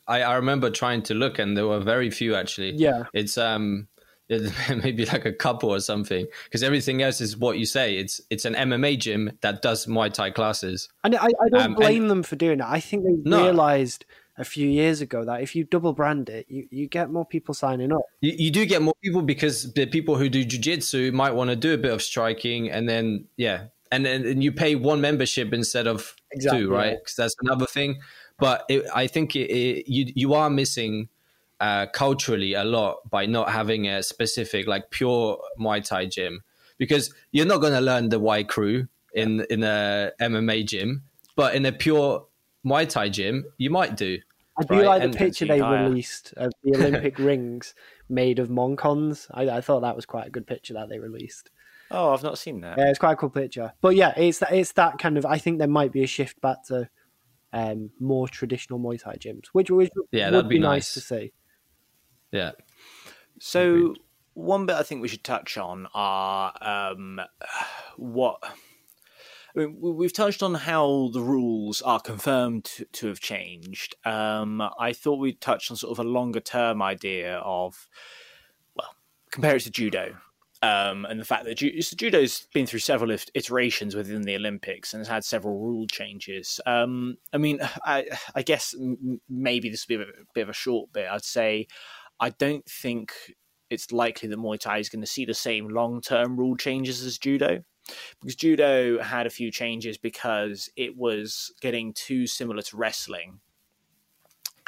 [SPEAKER 3] I, I remember trying to look, and there were very few actually.
[SPEAKER 2] Yeah.
[SPEAKER 3] it's um, maybe like a couple or something because everything else is what you say it's it's an mma gym that does muay thai classes
[SPEAKER 2] And I, I don't
[SPEAKER 3] Um,
[SPEAKER 2] blame
[SPEAKER 3] and-
[SPEAKER 2] them for doing it. I think they
[SPEAKER 3] No.
[SPEAKER 2] realized a few years ago that if you double brand it, you, you get more people signing up.
[SPEAKER 3] you, you do get more people because the people who do jiu-jitsu might want to do a bit of striking and then yeah and then and you pay one membership instead of
[SPEAKER 2] Exactly,
[SPEAKER 3] two right because that's another thing but it, i think it, it, you you are missing uh, culturally a lot by not having a specific like pure muay thai gym because you're not going to learn the wai kru in in a mma gym but in a pure muay thai gym you might do
[SPEAKER 2] I do
[SPEAKER 3] Right,
[SPEAKER 2] like
[SPEAKER 3] and-
[SPEAKER 2] the picture they
[SPEAKER 1] Higher.
[SPEAKER 2] released of the Olympic rings made of mongkons. I, I thought that was quite a good picture that they released.
[SPEAKER 1] Oh, I've not seen that.
[SPEAKER 2] Yeah, it's quite a cool picture. But yeah, it's that it's that kind of. I think there might be a shift back to um, more traditional Muay Thai gyms, which, which
[SPEAKER 3] Yeah,
[SPEAKER 2] would
[SPEAKER 3] that'd
[SPEAKER 2] be
[SPEAKER 3] be
[SPEAKER 2] nice
[SPEAKER 3] nice.
[SPEAKER 2] to see.
[SPEAKER 3] yeah
[SPEAKER 1] So one bit I think we should touch on are um, what I mean, we- we've touched on how the rules are confirmed to, to have changed. Um, I thought we'd touch on sort of a longer term idea of well, compare it to judo. Um, and the fact that ju- so judo's been through several iterations within the Olympics and has had several rule changes. Um, I mean, I, I guess m- maybe this would be a bit, bit of a short bit. I'd say I don't think it's likely that Muay Thai is going to see the same long term rule changes as judo. Because judo had a few changes because it was getting too similar to wrestling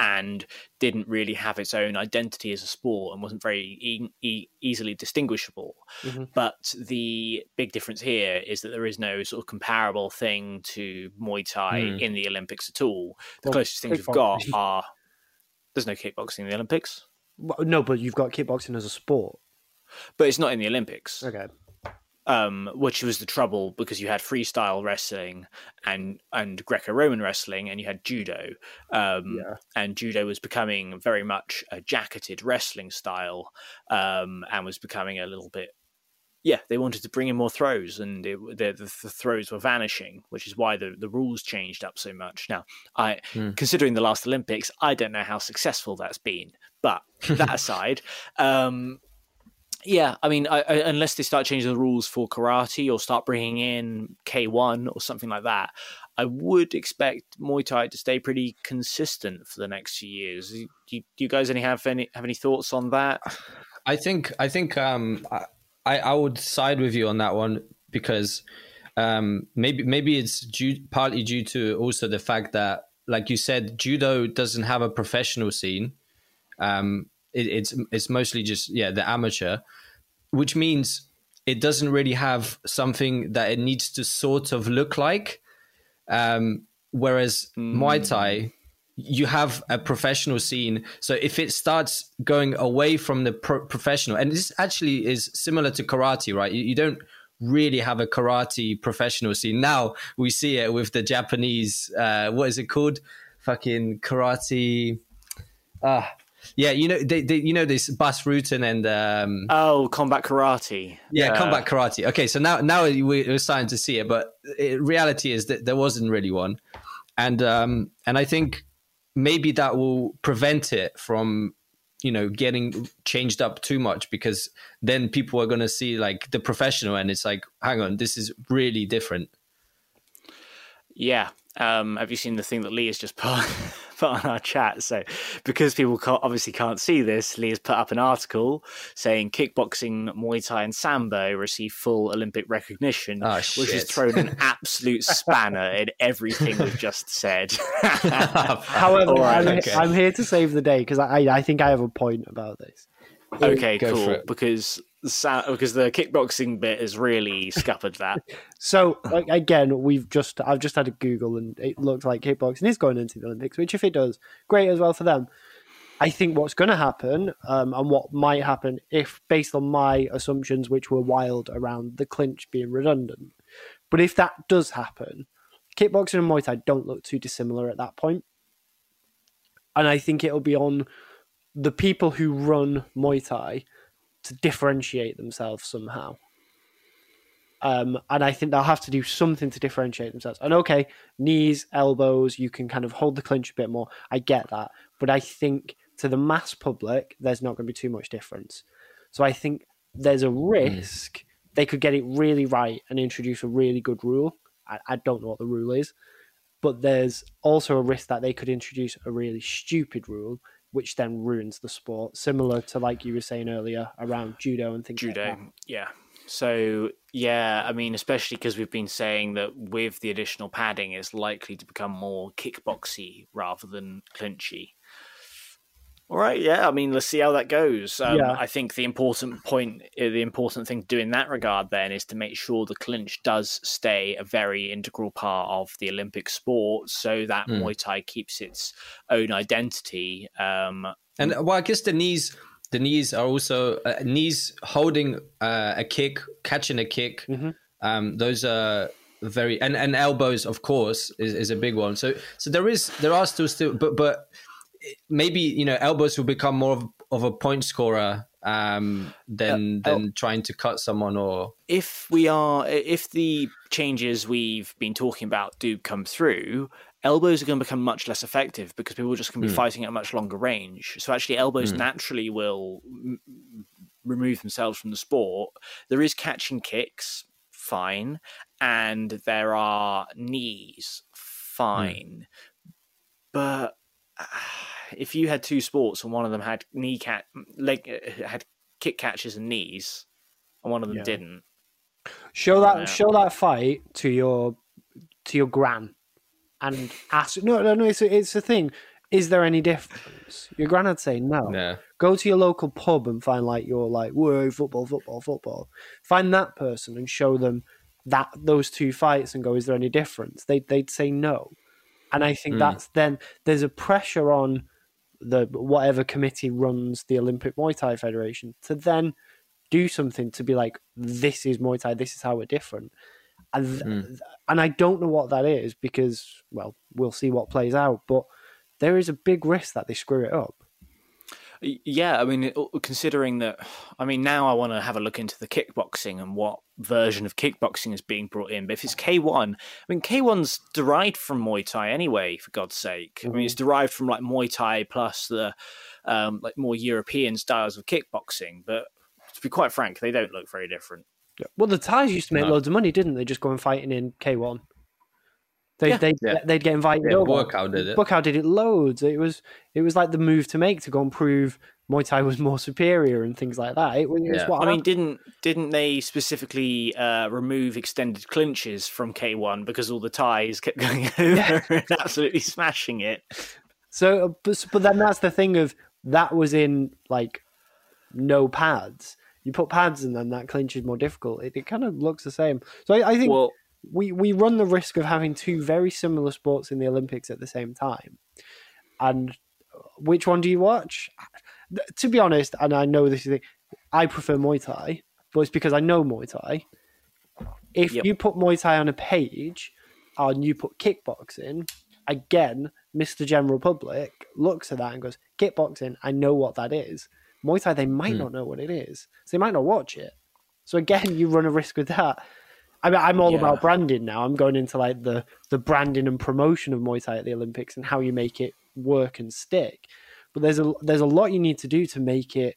[SPEAKER 1] and didn't really have its own identity as a sport and wasn't very e- e- easily distinguishable.
[SPEAKER 2] Mhm.
[SPEAKER 1] But the big difference here is that there is no sort of comparable thing to Muay Thai
[SPEAKER 3] Hmm.
[SPEAKER 1] in the Olympics at all. The
[SPEAKER 2] Well,
[SPEAKER 1] closest things we've got are there's no kickboxing in the Olympics,
[SPEAKER 2] Well, No, but you've got kickboxing as a sport.
[SPEAKER 1] but it's not in the Olympics.
[SPEAKER 2] Okay.
[SPEAKER 1] Um, which was the trouble because you had freestyle wrestling and and Greco-Roman wrestling, and you had judo. Um,
[SPEAKER 2] Yeah.
[SPEAKER 1] And judo was becoming very much a jacketed wrestling style, um, and was becoming a little bit. Yeah, they wanted to bring in more throws, and it, the, the, the throws were vanishing, which is why the, the rules changed up so much. Now, I
[SPEAKER 3] Hmm.
[SPEAKER 1] considering the last Olympics, I don't know how successful that's been, but that aside, um, yeah, I mean, I, I, unless they start changing the rules for karate or start bringing in K1 or something like that, I would expect Muay Thai to stay pretty consistent for the next few years. Do you, do you guys any have any have any thoughts on that?
[SPEAKER 3] I think I think um, I I would side with you on that one because um, maybe maybe it's due partly due to also the fact that like you said judo doesn't have a professional scene. Um, it, it's it's mostly just yeah the amateur, which means it doesn't really have something that it needs to sort of look like. Um, whereas Muay Thai, you have a professional scene. So if it starts going away from the pro- professional, and this actually is similar to karate, right? You, you don't really have a karate professional scene. Now we see it with the Japanese. Uh, what is it called? Fucking karate. Ah, yeah. You know, they, they you know this Bas Rutten and um,
[SPEAKER 1] Oh, combat karate.
[SPEAKER 3] yeah,
[SPEAKER 1] Uh,
[SPEAKER 3] combat karate. Okay, so now now we- we're starting to see it, but it, reality is that there wasn't really one, and um, and I think maybe that will prevent it from you know getting changed up too much because then people are going to see like the professional and it's like hang on this is really different
[SPEAKER 1] Yeah. Um, have you seen the thing that Lee has just put, put on our chat? So, because people can't, obviously can't see this, Lee has put up an article saying kickboxing, Muay Thai, and Sambo receive full Olympic recognition,
[SPEAKER 3] Oh,
[SPEAKER 1] which has thrown an absolute spanner in everything we've just said.
[SPEAKER 2] However,
[SPEAKER 1] All right,
[SPEAKER 2] I'm,
[SPEAKER 3] okay.
[SPEAKER 2] I'm here to save the day because I, I think I have a point about this.
[SPEAKER 1] okay,
[SPEAKER 3] Go
[SPEAKER 1] cool. Because Sa- because the kickboxing bit has really scuppered that.
[SPEAKER 2] So like, again, we've just I've just had a Google and it looks like kickboxing is going into the Olympics, which if it does, great as well for them. I think what's going to happen um, and what might happen if, based on my assumptions, which were wild around the clinch being redundant, but if that does happen, kickboxing and Muay Thai don't look too dissimilar at that point, and I think it'll be on the people who run Muay Thai to differentiate themselves somehow. Um, and I think they'll have to do something to differentiate themselves. And okay, knees, elbows, you can kind of hold the clinch a bit more. I get that. But I think to the mass public, there's not going to be too much difference. So I think there's a risk they could get it really right and introduce a really good rule. I, I don't know what the rule is, but there's also a risk that they could introduce a really stupid rule, which then ruins the sport, similar to like you were saying earlier around judo and things
[SPEAKER 1] Judo,
[SPEAKER 2] like that.
[SPEAKER 1] yeah. So yeah, I mean, especially because we've been saying that with the additional padding, it's likely to become more kickboxy rather than clinchy. All right, yeah. I mean, let's see how that goes. Um,
[SPEAKER 2] Yeah.
[SPEAKER 1] I think the important point, uh, the important thing to do in that regard, then, is to make sure the clinch does stay a very integral part of the Olympic sport, so that
[SPEAKER 3] Mm.
[SPEAKER 1] Muay Thai keeps its own identity. Um,
[SPEAKER 3] And well, I guess the knees, the knees are also uh, knees holding uh, a kick, catching a kick.
[SPEAKER 2] Mhm.
[SPEAKER 3] Um, those are very and, and elbows, of course, is, is a big one. So so there is there are still still, but but maybe you know elbows will become more of, of a point scorer um, than
[SPEAKER 1] Uh,
[SPEAKER 3] than trying to cut someone or
[SPEAKER 1] if we are if the changes we've been talking about do come through elbows are going to become much less effective because people are just going to be fighting at a much longer range. So actually elbows naturally will m- remove themselves from the sport. There is catching kicks fine and there are knees fine. But uh, if you had two sports and one of them had knee cat leg uh, had kick catches and knees and one of them
[SPEAKER 2] Yeah.
[SPEAKER 1] didn't
[SPEAKER 2] Show that
[SPEAKER 1] Yeah.
[SPEAKER 2] show that fight to your to your gran and ask no no no it's a, it's a thing. Is there any difference? Your gran would say no.
[SPEAKER 3] yeah.
[SPEAKER 2] Go to your local pub and find like your like whoa football football football. Find that person and show them that those two fights and go is there any difference? They they'd say no. And I think
[SPEAKER 3] Mm.
[SPEAKER 2] that's then there's a pressure on the whatever committee runs the Olympic Muay Thai Federation to then do something to be like this is Muay Thai, this is how we're different. And th-
[SPEAKER 3] Mm.
[SPEAKER 2] and I don't know what that is because well, we'll see what plays out, but there is a big risk that they screw it up.
[SPEAKER 1] Yeah, I mean, considering that, I mean, now I want to have a look into the kickboxing and what version of kickboxing is being brought in. But if it's K1, I mean, K1's derived from Muay Thai anyway, for God's sake. I mean, it's derived from like Muay Thai plus the um, like more European styles of kickboxing. But to be quite frank, they don't look very different.
[SPEAKER 2] Well, the Thais used to make
[SPEAKER 3] No.
[SPEAKER 2] loads of money, didn't they? Just going fighting in K1. They
[SPEAKER 1] Yeah.
[SPEAKER 2] they
[SPEAKER 3] Yeah.
[SPEAKER 2] they'd get invited
[SPEAKER 3] Yeah,
[SPEAKER 2] over.
[SPEAKER 3] Buakaw did it.
[SPEAKER 2] Buakaw did it loads. It was it was like the move to make to go and prove Muay Thai was more superior and things like that. It was, it was
[SPEAKER 3] Yeah.
[SPEAKER 2] what
[SPEAKER 1] I mean, didn't didn't they specifically uh, remove extended clinches from K1 because all the Thais kept going over and absolutely smashing it?
[SPEAKER 2] So, uh, but, but then that's the thing of that was in like no pads. You put pads and then that clinch is more difficult. It, it kind of looks the same. So I, I think
[SPEAKER 1] Well,
[SPEAKER 2] we we run the risk of having two very similar sports in the Olympics at the same time. And which one do you watch? To be honest, and I know this is the, I prefer Muay Thai, but it's because I know Muay Thai. If
[SPEAKER 1] Yep.
[SPEAKER 2] you put Muay Thai on a page and you put kickboxing, again, Mr. General Public looks at that and goes, Kickboxing, I know what that is. Muay Thai, they might
[SPEAKER 3] Hmm.
[SPEAKER 2] not know what it is. So they might not watch it. So again, you run a risk with that. I mean, I'm all
[SPEAKER 1] Yeah.
[SPEAKER 2] about branding now. I'm going into like the the branding and promotion of Muay Thai at the Olympics and how you make it work and stick. But there's a there's a lot you need to do to make it.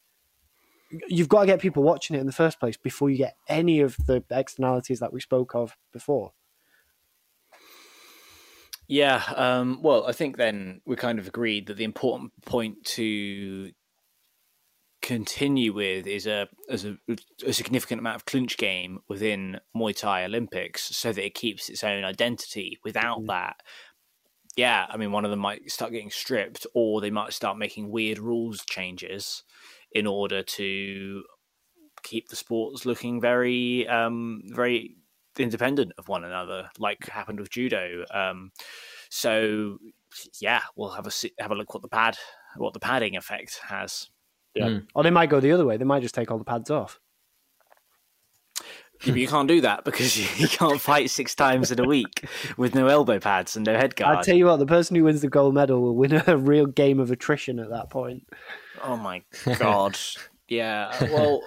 [SPEAKER 2] You've got to get people watching it in the first place before you get any of the externalities that we spoke of before.
[SPEAKER 1] Yeah, um, well, I think then we kind of agreed that the important point to continue with is a as a, a significant amount of clinch game within Muay Thai Olympics, so that it keeps its own identity. Without
[SPEAKER 2] Mhm.
[SPEAKER 1] that, yeah, I mean, one of them might start getting stripped, or they might start making weird rules changes in order to keep the sports looking very, um, very independent of one another, like happened with judo. Um, so yeah, we'll have a have a look what the pad what the padding effect has.
[SPEAKER 2] Yeah.
[SPEAKER 3] Mm.
[SPEAKER 2] Or they might go the other way. They might just take all the pads off.
[SPEAKER 1] Yeah, but you can't do that because you, you can't fight six times in a week with no elbow pads and no head guard.
[SPEAKER 2] I tell you what, the person who wins the gold medal will win a real game of attrition at that point.
[SPEAKER 1] Oh my god. yeah. Well.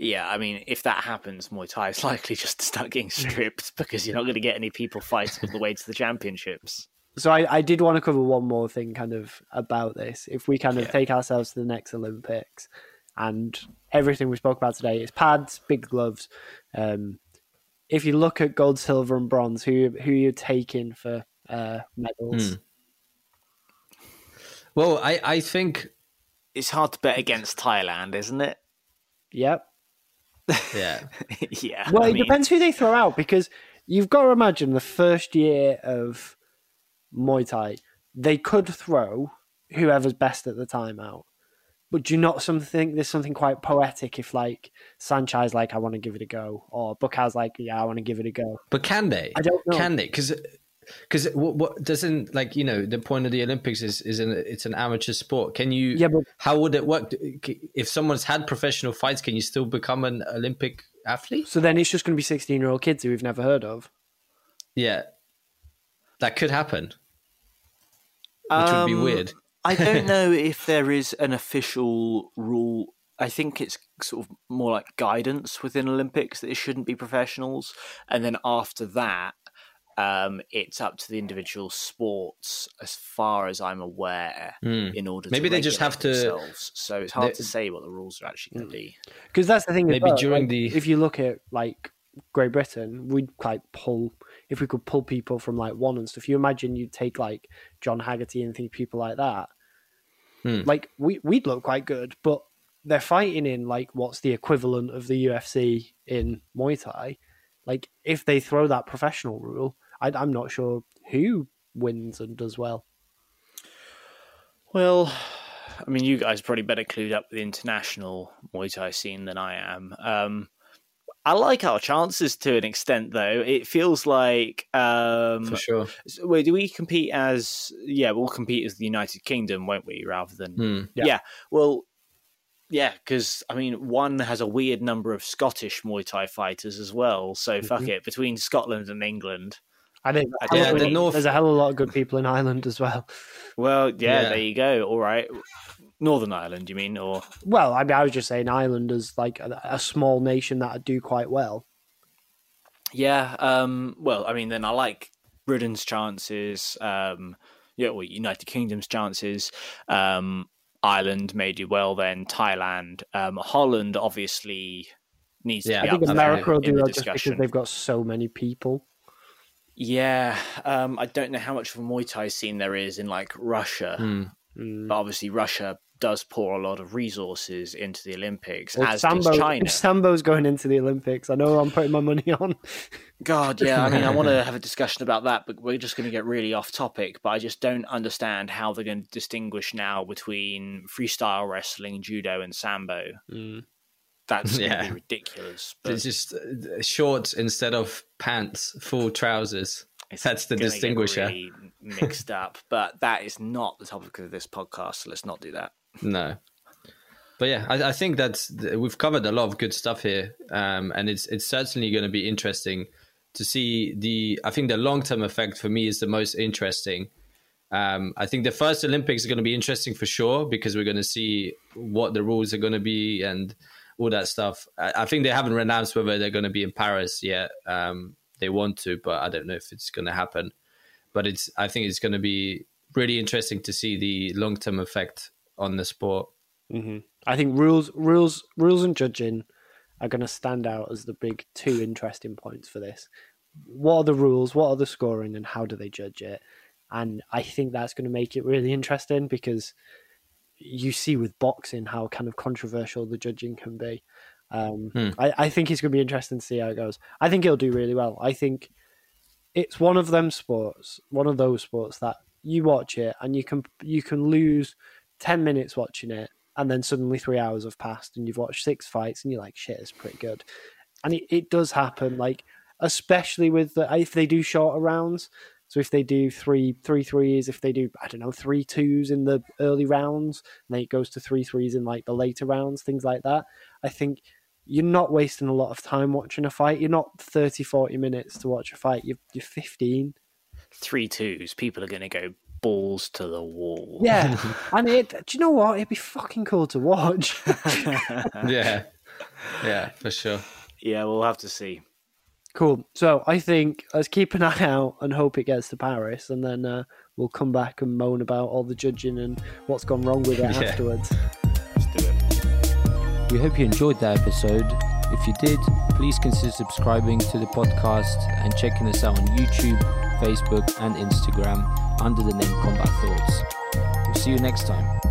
[SPEAKER 1] Yeah, I mean, if that happens, Muay Thai is likely just to start getting stripped because you're not going to get any people fighting all the way to the championships.
[SPEAKER 2] So I, I did want to cover one more thing kind of about this. If we kind of
[SPEAKER 1] Yeah.
[SPEAKER 2] take ourselves to the next Olympics and everything we spoke about today. is pads, big gloves. Um, if you look at gold, silver, and bronze, who who you're taking for uh, medals?
[SPEAKER 3] Hmm. Well, I, I think
[SPEAKER 1] It's hard to bet against Thailand, isn't it?
[SPEAKER 2] Yep.
[SPEAKER 3] yeah.
[SPEAKER 1] yeah.
[SPEAKER 2] Well,
[SPEAKER 1] I
[SPEAKER 2] it
[SPEAKER 1] mean,
[SPEAKER 2] depends who they throw out because you've got to imagine the first year of Muay Thai, they could throw whoever's best at the time out. But do you not something there's something quite poetic if like Saenchai like I want to give it a go or Buakaw's like yeah I want to give it a go.
[SPEAKER 3] But can they?
[SPEAKER 2] I don't know.
[SPEAKER 3] Can they? Because because what, what doesn't like you know the point of the Olympics is is an, it's an amateur sport. Can you?
[SPEAKER 2] Yeah, but-
[SPEAKER 3] how would it work? If someone's had professional fights, can you still become an Olympic athlete?
[SPEAKER 2] So then it's just going to be 16 year old kids who we've never heard of.
[SPEAKER 3] Yeah, that could happen, which would be
[SPEAKER 1] Um,
[SPEAKER 3] weird.
[SPEAKER 1] I don't know if there is an official rule. I think it's sort of more like guidance within Olympics that it shouldn't be professionals, and then after that, um, it's up to the individual sports, as far as I'm aware, in order.
[SPEAKER 3] Hmm. Maybe
[SPEAKER 1] to
[SPEAKER 3] they just have
[SPEAKER 1] regulate
[SPEAKER 3] to-
[SPEAKER 1] themselves. So it's hard
[SPEAKER 3] they-
[SPEAKER 1] to say what the rules are actually going to be.
[SPEAKER 2] Because that's the thing.
[SPEAKER 3] Maybe
[SPEAKER 2] well,
[SPEAKER 3] during
[SPEAKER 2] like,
[SPEAKER 3] the-
[SPEAKER 2] if you look at like Great Britain, we'd like pull if we could pull people from like one and stuff. You imagine you'd take like John Haggerty and think people like that.
[SPEAKER 3] Hmm.
[SPEAKER 2] Like we we'd look quite good, but they're fighting in like what's the equivalent of the UFC in Muay Thai. Like if they throw that professional rule, I, I'm not sure who wins and does well.
[SPEAKER 1] Well, I mean, you guys are probably better clued up with the international Muay Thai scene than I am. Um, I like our chances to an extent, though. It feels like um,
[SPEAKER 3] For sure.
[SPEAKER 1] wait, do we compete as? Yeah, we'll compete as the United Kingdom, won't we? Rather than
[SPEAKER 3] Hmm.
[SPEAKER 2] Yeah.
[SPEAKER 1] yeah. Well, yeah, because I mean, one has a weird number of Scottish Muay Thai fighters as well. So fuck
[SPEAKER 3] Mm-hmm.
[SPEAKER 1] it. Between Scotland and England,
[SPEAKER 2] I think
[SPEAKER 1] I
[SPEAKER 3] Yeah, the North-
[SPEAKER 2] there's a hell of a lot of good people in Ireland as well.
[SPEAKER 1] well, yeah,
[SPEAKER 3] Yeah.
[SPEAKER 1] there you go. All right, Northern Ireland, you mean, or
[SPEAKER 2] Well, I mean, I was just saying Ireland is like a, a small nation that do quite well.
[SPEAKER 1] Yeah, um, well, I mean, then I like Britain's chances. Um, yeah, well, United Kingdom's chances. Um, Ireland may do well. Then Thailand, um, Holland, obviously needs
[SPEAKER 3] Yeah,
[SPEAKER 1] to be
[SPEAKER 2] I think
[SPEAKER 1] up there
[SPEAKER 2] America will do
[SPEAKER 1] the
[SPEAKER 2] that just because
[SPEAKER 1] discussion.
[SPEAKER 2] they've got so many people.
[SPEAKER 1] Yeah, um, I don't know how much of a Muay Thai scene there is in like Russia.
[SPEAKER 2] Mm.
[SPEAKER 1] but obviously Russia does pour a lot of resources into the Olympics,
[SPEAKER 2] Well,
[SPEAKER 1] as
[SPEAKER 2] Sambo,
[SPEAKER 1] does China.
[SPEAKER 2] if Sambo's going into the Olympics, I know I'm putting my money on.
[SPEAKER 1] God, yeah. I mean, I want to have a discussion about that, but we're just going to get really off topic. But I just don't understand how they're going to distinguish now between freestyle wrestling, judo, and sambo. That's going
[SPEAKER 3] Yeah.
[SPEAKER 1] to be ridiculous. But
[SPEAKER 3] It's just uh, shorts instead of pants, full trousers.
[SPEAKER 1] it's
[SPEAKER 3] That's the
[SPEAKER 1] gonna get
[SPEAKER 3] distinguisher.
[SPEAKER 1] really mixed up. But that is not the topic of this podcast. So let's not do that.
[SPEAKER 3] No. But yeah, I, I think that's we've covered a lot of good stuff here, um, and it's it's certainly going to be interesting to see the. I think the long term effect for me is the most interesting. Um, I think the first Olympics are going to be interesting for sure because we're going to see what the rules are going to be and all that stuff. I, I think they haven't announced whether they're going to be in Paris yet. Um, they want to, but I don't know if it's going to happen. But it's I think it's going to be really interesting to see the long term effect on the sport.
[SPEAKER 2] hmm I think rules, rules, rules, and judging are going to stand out as the big two interesting points for this. What are the rules? What are the scoring, and how do they judge it? And I think that's going to make it really interesting because you see with boxing how kind of controversial the judging can be. Um,
[SPEAKER 3] Hmm.
[SPEAKER 2] I, I think it's going to be interesting to see how it goes. I think it'll do really well. I think it's one of them sports, one of those sports that you watch it and you can you can lose ten minutes watching it, and then suddenly three hours have passed and you've watched six fights and you're like, shit, it's pretty good. And it, it does happen, like especially with the, if they do shorter rounds. So if they do three three threes, if they do I don't know three twos in the early rounds, and then it goes to three threes in like the later rounds, things like that. I think you're not wasting a lot of time watching a fight. You're not 30, 40 minutes to watch a fight. You're, you're 15.
[SPEAKER 1] Three twos. People are going to go balls to the wall.
[SPEAKER 2] Yeah, and it, do you know what? It'd be fucking cool to watch.
[SPEAKER 3] yeah, yeah, for sure.
[SPEAKER 1] Yeah, we'll have to see.
[SPEAKER 2] Cool. So I think let's keep an eye out and hope it gets to Paris, and then uh, we'll come back and moan about all the judging and what's gone wrong with it
[SPEAKER 3] yeah.
[SPEAKER 2] afterwards.
[SPEAKER 1] Let's do it.
[SPEAKER 4] We hope you enjoyed that episode. If you did, please consider subscribing to the podcast and checking us out on YouTube, Facebook, and Instagram under the name Combat Thoughts. We'll see you next time.